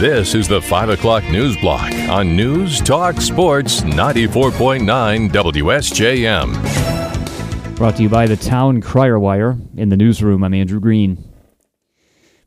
This is the 5 o'clock news block on News Talk Sports 94.9 WSJM. Brought to you by the Town Crier Wire. In the newsroom, I'm Andrew Green.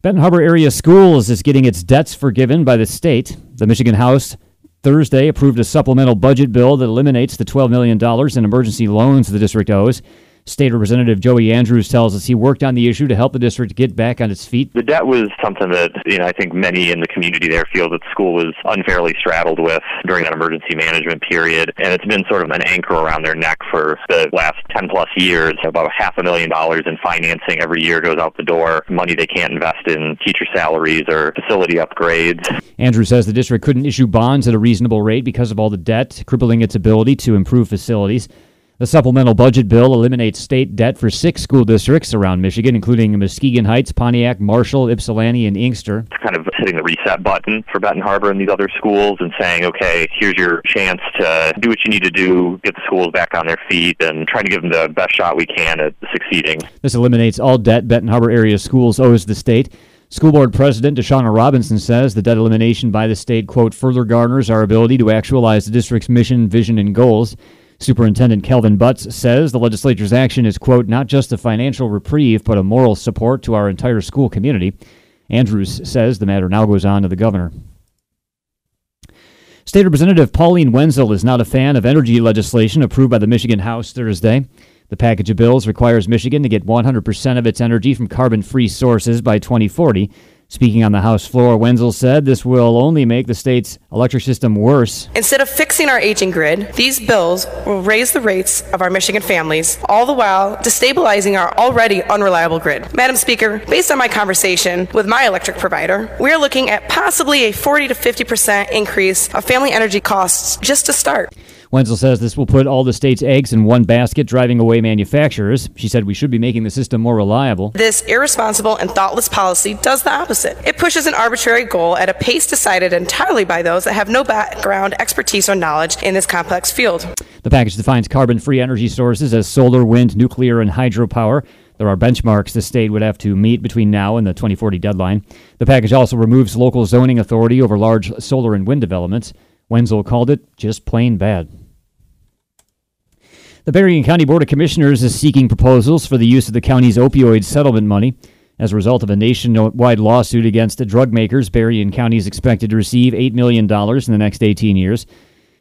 Benton Harbor Area Schools is getting its debts forgiven by the state. The Michigan House Thursday approved a supplemental budget bill that eliminates the $12 million in emergency loans the district owes. State Representative Joey Andrews tells us he worked on the issue to help the district get back on its feet. The debt was something that you know I think many in the community there feel that the school was unfairly straddled with during that emergency management period, and it's been sort of an anchor around their neck for the last 10 plus years. About half a million dollars in financing every year goes out the door, money they can't invest in teacher salaries or facility upgrades. Andrews says the district couldn't issue bonds at a reasonable rate because of all the debt, crippling its ability to improve facilities. The supplemental budget bill eliminates state debt for six school districts around Michigan, including Muskegon Heights, Pontiac, Marshall, Ypsilanti, and Inkster. It's kind of hitting the reset button for Benton Harbor and these other schools and saying, okay, here's your chance to do what you need to do, get the schools back on their feet, and trying to give them the best shot we can at succeeding. This eliminates all debt Benton Harbor area schools owes the state. School Board President Deshauna Robinson says the debt elimination by the state, quote, further garners our ability to actualize the district's mission, vision, and goals. Superintendent Kelvin Butts says the legislature's action is, quote, not just a financial reprieve, but a moral support to our entire school community. Andrews says the matter now goes on to the governor. State Representative Pauline Wendzel is not a fan of energy legislation approved by the Michigan House Thursday. The package of bills requires Michigan to get 100% of its energy from carbon free sources by 2040. Speaking on the House floor, Wendzel said this will only make the state's electric system worse. Instead of fixing our aging grid, these bills will raise the rates of our Michigan families, all the while destabilizing our already unreliable grid. Madam Speaker, based on my conversation with my electric provider, we are looking at possibly a 40 to 50% increase of family energy costs just to start. Wendzel says this will put all the state's eggs in one basket, driving away manufacturers. She said we should be making the system more reliable. This irresponsible and thoughtless policy does the opposite. It pushes an arbitrary goal at a pace decided entirely by those that have no background, expertise, or knowledge in this complex field. The package defines carbon free energy sources as solar, wind, nuclear, and hydropower. There are benchmarks the state would have to meet between now and the 2040 deadline. The package also removes local zoning authority over large solar and wind developments. Wendzel called it just plain bad. The Berrien County Board of Commissioners is seeking proposals for the use of the county's opioid settlement money. As a result of a nationwide lawsuit against the drug makers, Berrien County is expected to receive $8 million in the next 18 years.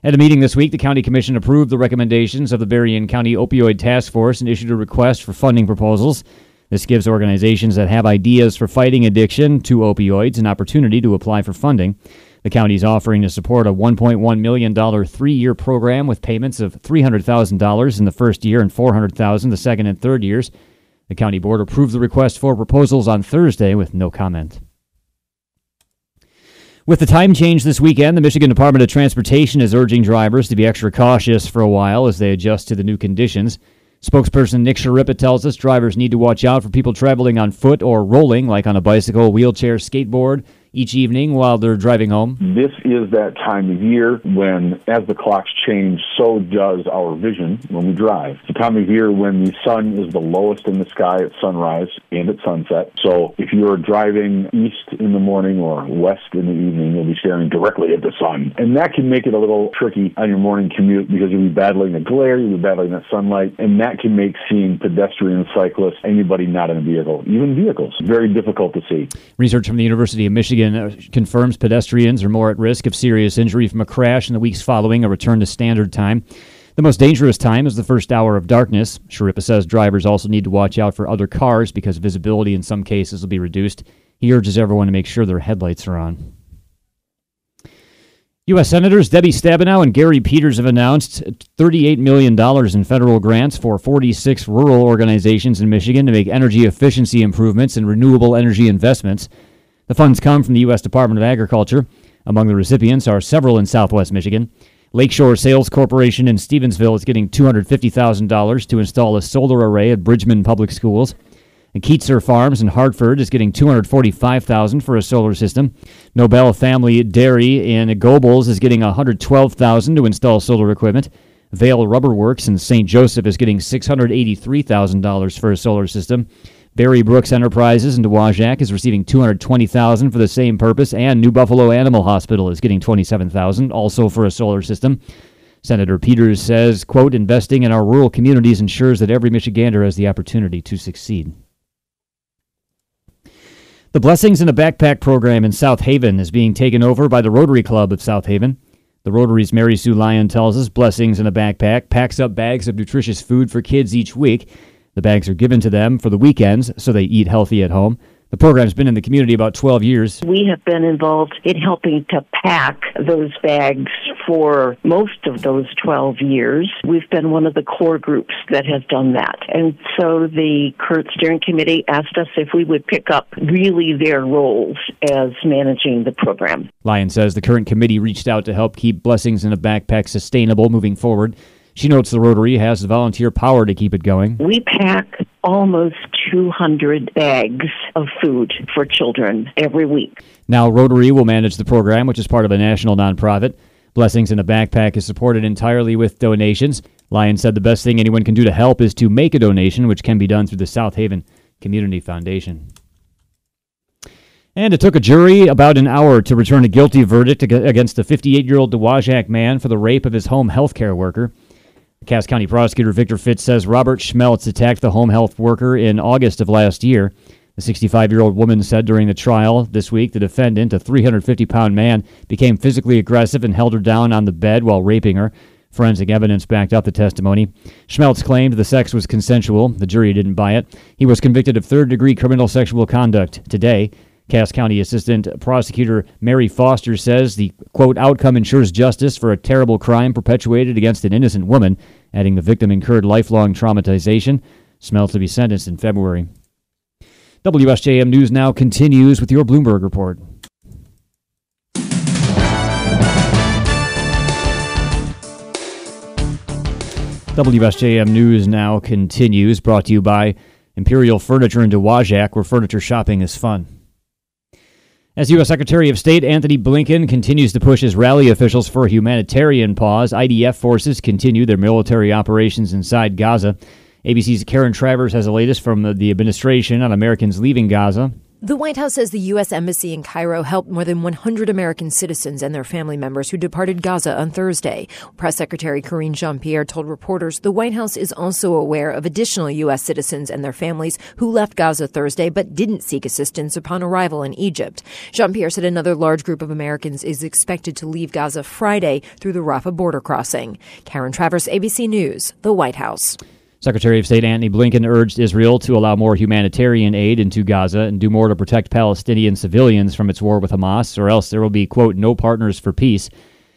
At a meeting this week, the County Commission approved the recommendations of the Berrien County Opioid Task Force and issued a request for funding proposals. This gives organizations that have ideas for fighting addiction to opioids an opportunity to apply for funding. The county is offering to support a $1.1 million three year program with payments of $300,000 in the first year and 400,000 the second and third years. The county board approved the request for proposals on Thursday with no comment. With the time change this weekend, the Michigan Department of Transportation is urging drivers to be extra cautious for a while as they adjust to the new conditions. Spokesperson Nick Schirripa tells us drivers need to watch out for people traveling on foot or rolling, like on a bicycle, wheelchair, skateboard, each evening while they're driving home? This is that time of year when, as the clocks change, so does our vision when we drive. It's the time of year when the sun is the lowest in the sky at sunrise and at sunset. So if you're driving east in the morning or west in the evening, you'll be staring directly at the sun. And that can make it a little tricky on your morning commute because you'll be battling the glare, you'll be battling that sunlight, and that can make seeing pedestrians, cyclists, anybody not in a vehicle, even vehicles, very difficult to see. Research from the University of Michigan Michigan uh, confirms pedestrians are more at risk of serious injury from a crash in the weeks following a return to standard time. The most dangerous time is the first hour of darkness. Schirripa says drivers also need to watch out for other cars because visibility in some cases will be reduced. He urges everyone to make sure their headlights are on. U.S. Senators Debbie Stabenow and Gary Peters have announced $38 million in federal grants for 46 rural organizations in Michigan to make energy efficiency improvements and renewable energy investments. The funds come from the U.S. Department of Agriculture. Among the recipients are several in southwest Michigan. Lakeshore Sales Corporation in Stevensville is getting $250,000 to install a solar array at Bridgman Public Schools. And Keetzer Farms in Hartford is getting $245,000 for a solar system. Nobel Family Dairy in Gobles is getting $112,000 to install solar equipment. Vail Rubber Works in St. Joseph is getting $683,000 for a solar system. Barry Brooks Enterprises in Dowagiac is receiving 220,000 for the same purpose, and New Buffalo Animal Hospital is getting 27,000, also for a solar system. Senator Peters says, quote, investing in our rural communities ensures that every Michigander has the opportunity to succeed. The Blessings in a Backpack program in South Haven is being taken over by the Rotary Club of South Haven. The Rotary's Mary Sue Lyon tells us Blessings in a Backpack packs up bags of nutritious food for kids each week the bags are given to them for the weekends so they eat healthy at home. The program's been in the community about 12 years. We have been involved in helping to pack those bags for most of those 12 years. We've been one of the core groups that has done that. And so the current steering committee asked us if we would pick up really their roles as managing the program. Lyon says the current committee reached out to help keep Blessings in a Backpack sustainable moving forward. She notes the Rotary has the volunteer power to keep it going. We pack almost 200 bags of food for children every week. Now, Rotary will manage the program, which is part of a national nonprofit. Blessings in a Backpack is supported entirely with donations. Lyon said the best thing anyone can do to help is to make a donation, which can be done through the South Haven Community Foundation. And it took a jury about an hour to return a guilty verdict against a 58 year old Dowagiac man for the rape of his home health care worker. Cass County prosecutor Victor Fitz says Robert Schmelz attacked the home health worker in August of last year. The 65 year old woman said during the trial this week the defendant, a 350 pound man, became physically aggressive and held her down on the bed while raping her. Forensic evidence backed up the testimony. Schmelz claimed the sex was consensual. The jury didn't buy it. He was convicted of third degree criminal sexual conduct today. Cass County Assistant Prosecutor Mary Foster says the quote outcome ensures justice for a terrible crime perpetuated against an innocent woman, adding the victim incurred lifelong traumatization. Schmelz to be sentenced in February. WSJM News now continues with your Bloomberg report. WSJM News now continues, brought to you by Imperial Furniture in Dowagiac, where furniture shopping is fun. As U.S. Secretary of State Antony Blinken continues to push Israeli officials for a humanitarian pause, IDF forces continue their military operations inside Gaza. ABC's Karen Travers has the latest from the administration on Americans leaving Gaza. The White House says the U.S. Embassy in Cairo helped more than 100 American citizens and their family members who departed Gaza on Thursday. Press Secretary Karine Jean Pierre told reporters the White House is also aware of additional U.S. citizens and their families who left Gaza Thursday but didn't seek assistance upon arrival in Egypt. Jean Pierre said another large group of Americans is expected to leave Gaza Friday through the Rafah border crossing. Karen Travers, ABC News, the White House. Secretary of State Antony Blinken urged Israel to allow more humanitarian aid into Gaza and do more to protect Palestinian civilians from its war with Hamas, or else there will be, quote, no partners for peace.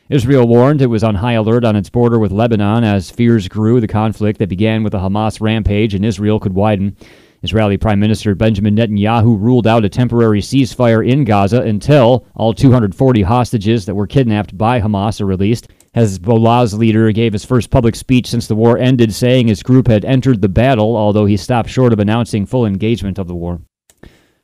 Israel warned it was on high alert on its border with Lebanon as fears grew the conflict that began with a Hamas rampage in Israel could widen. Israeli Prime Minister Benjamin Netanyahu ruled out a temporary ceasefire in Gaza until all 240 hostages that were kidnapped by Hamas are released. Hezbollah's leader gave his first public speech since the war ended, saying his group had entered the battle, although he stopped short of announcing full engagement of the war.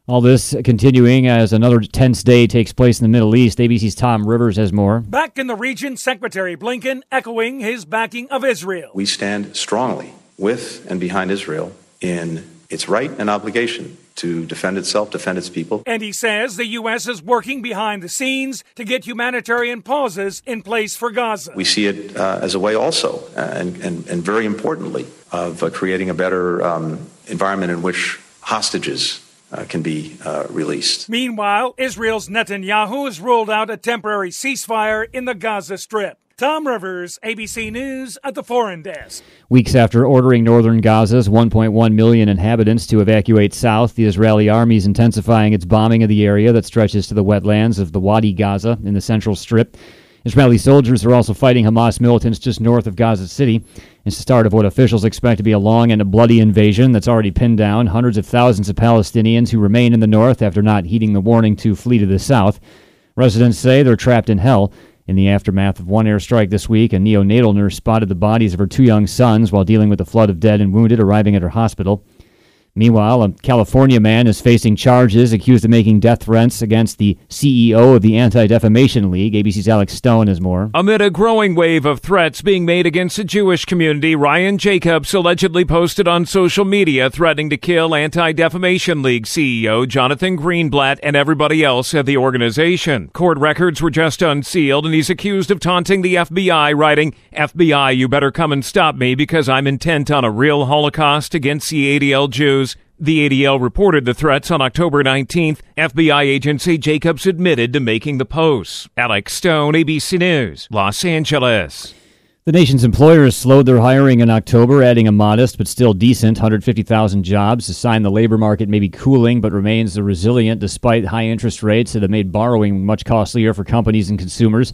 All this continuing as another tense day takes place in the Middle East. ABC's Tom Rivers has more. Back in the region, Secretary Blinken echoing his backing of Israel. We stand strongly with and behind Israel in its right and obligation to defend itself, defend its people. And he says the U.S. is working behind the scenes to get humanitarian pauses in place for Gaza. We see it uh, as a way also, uh, and, and, and, very importantly, of uh, creating a better um, environment in which hostages uh, can be uh, released. Meanwhile, Israel's Netanyahu has ruled out a temporary ceasefire in the Gaza Strip. Tom Rivers, ABC News at the Foreign Desk. Weeks after ordering northern Gaza's 1.1 million inhabitants to evacuate south, the Israeli army is intensifying its bombing of the area that stretches to the wetlands of the Wadi Gaza in the central strip. Israeli soldiers are also fighting Hamas militants just north of Gaza City. It's the start of what officials expect to be a long and a bloody invasion that's already pinned down hundreds of thousands of Palestinians who remain in the north after not heeding the warning to flee to the south. Residents say they're trapped in hell. In the aftermath of one airstrike this week, a neonatal nurse spotted the bodies of her two young sons while dealing with a flood of dead and wounded arriving at her hospital. Meanwhile, a California man is facing charges accused of making death threats against the CEO of the Anti Defamation League. ABC's Alex Stone has more. Amid a growing wave of threats being made against the Jewish community, Ryan Jacobs allegedly posted on social media threatening to kill Anti Defamation League CEO Jonathan Greenblatt and everybody else at the organization. Court records were just unsealed, and he's accused of taunting the FBI, writing, FBI, you better come and stop me because I'm intent on a real Holocaust against the ADL Jews. The ADL reported the threats on October 19th. FBI agency Jacobs admitted to making the posts. Alex Stone, ABC News, Los Angeles. The nation's employers slowed their hiring in October, adding a modest but still decent 150,000 jobs. A sign the labor market may be cooling but remains resilient despite high interest rates that have made borrowing much costlier for companies and consumers.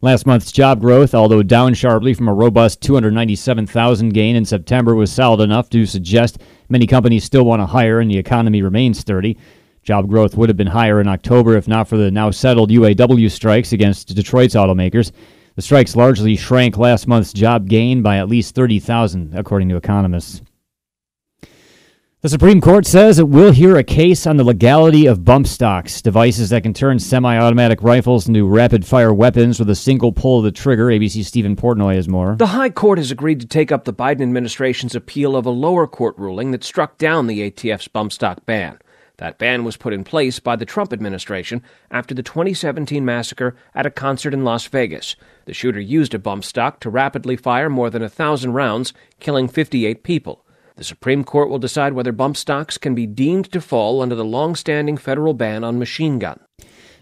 Last month's job growth, although down sharply from a robust 297,000 gain in September, was solid enough to suggest many companies still want to hire and the economy remains sturdy. Job growth would have been higher in October if not for the now settled UAW strikes against Detroit's automakers. The strikes largely shrank last month's job gain by at least 30,000, according to economists. The Supreme Court says it will hear a case on the legality of bump stocks, devices that can turn semi automatic rifles into rapid fire weapons with a single pull of the trigger. ABC's Steven Portnoy has more. The High Court has agreed to take up the Biden administration's appeal of a lower court ruling that struck down the ATF's bump stock ban. That ban was put in place by the Trump administration after the 2017 massacre at a concert in Las Vegas. The shooter used a bump stock to rapidly fire more than a thousand rounds, killing 58 people. The Supreme Court will decide whether bump stocks can be deemed to fall under the long-standing federal ban on machine guns.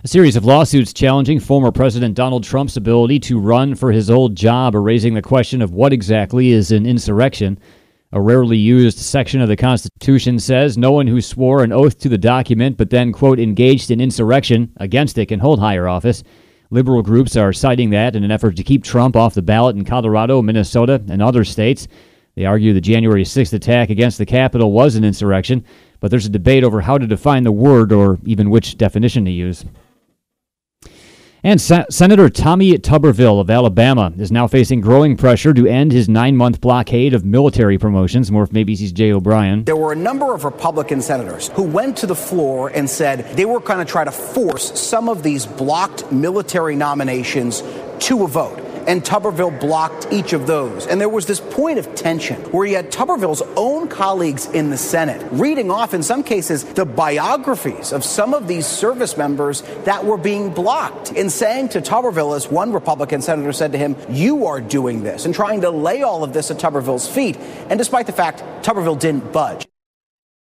A series of lawsuits challenging former President Donald Trump's ability to run for his old job are raising the question of what exactly is an insurrection. A rarely used section of the Constitution says no one who swore an oath to the document but then, quote, engaged in insurrection against it can hold higher office. Liberal groups are citing that in an effort to keep Trump off the ballot in Colorado, Minnesota, and other states. They argue the January 6th attack against the Capitol was an insurrection, but there's a debate over how to define the word or even which definition to use. And Sa- Senator Tommy Tuberville of Alabama is now facing growing pressure to end his nine month blockade of military promotions. More from ABC's Jay O'Brien. There were a number of Republican senators who went to the floor and said they were going to try to force some of these blocked military nominations to a vote and Tuberville blocked each of those. And there was this point of tension where you had Tuberville's own colleagues in the Senate reading off, in some cases, the biographies of some of these service members that were being blocked and saying to Tuberville, as one Republican senator said to him, You are doing this, and trying to lay all of this at Tuberville's feet. And despite the fact Tuberville didn't budge.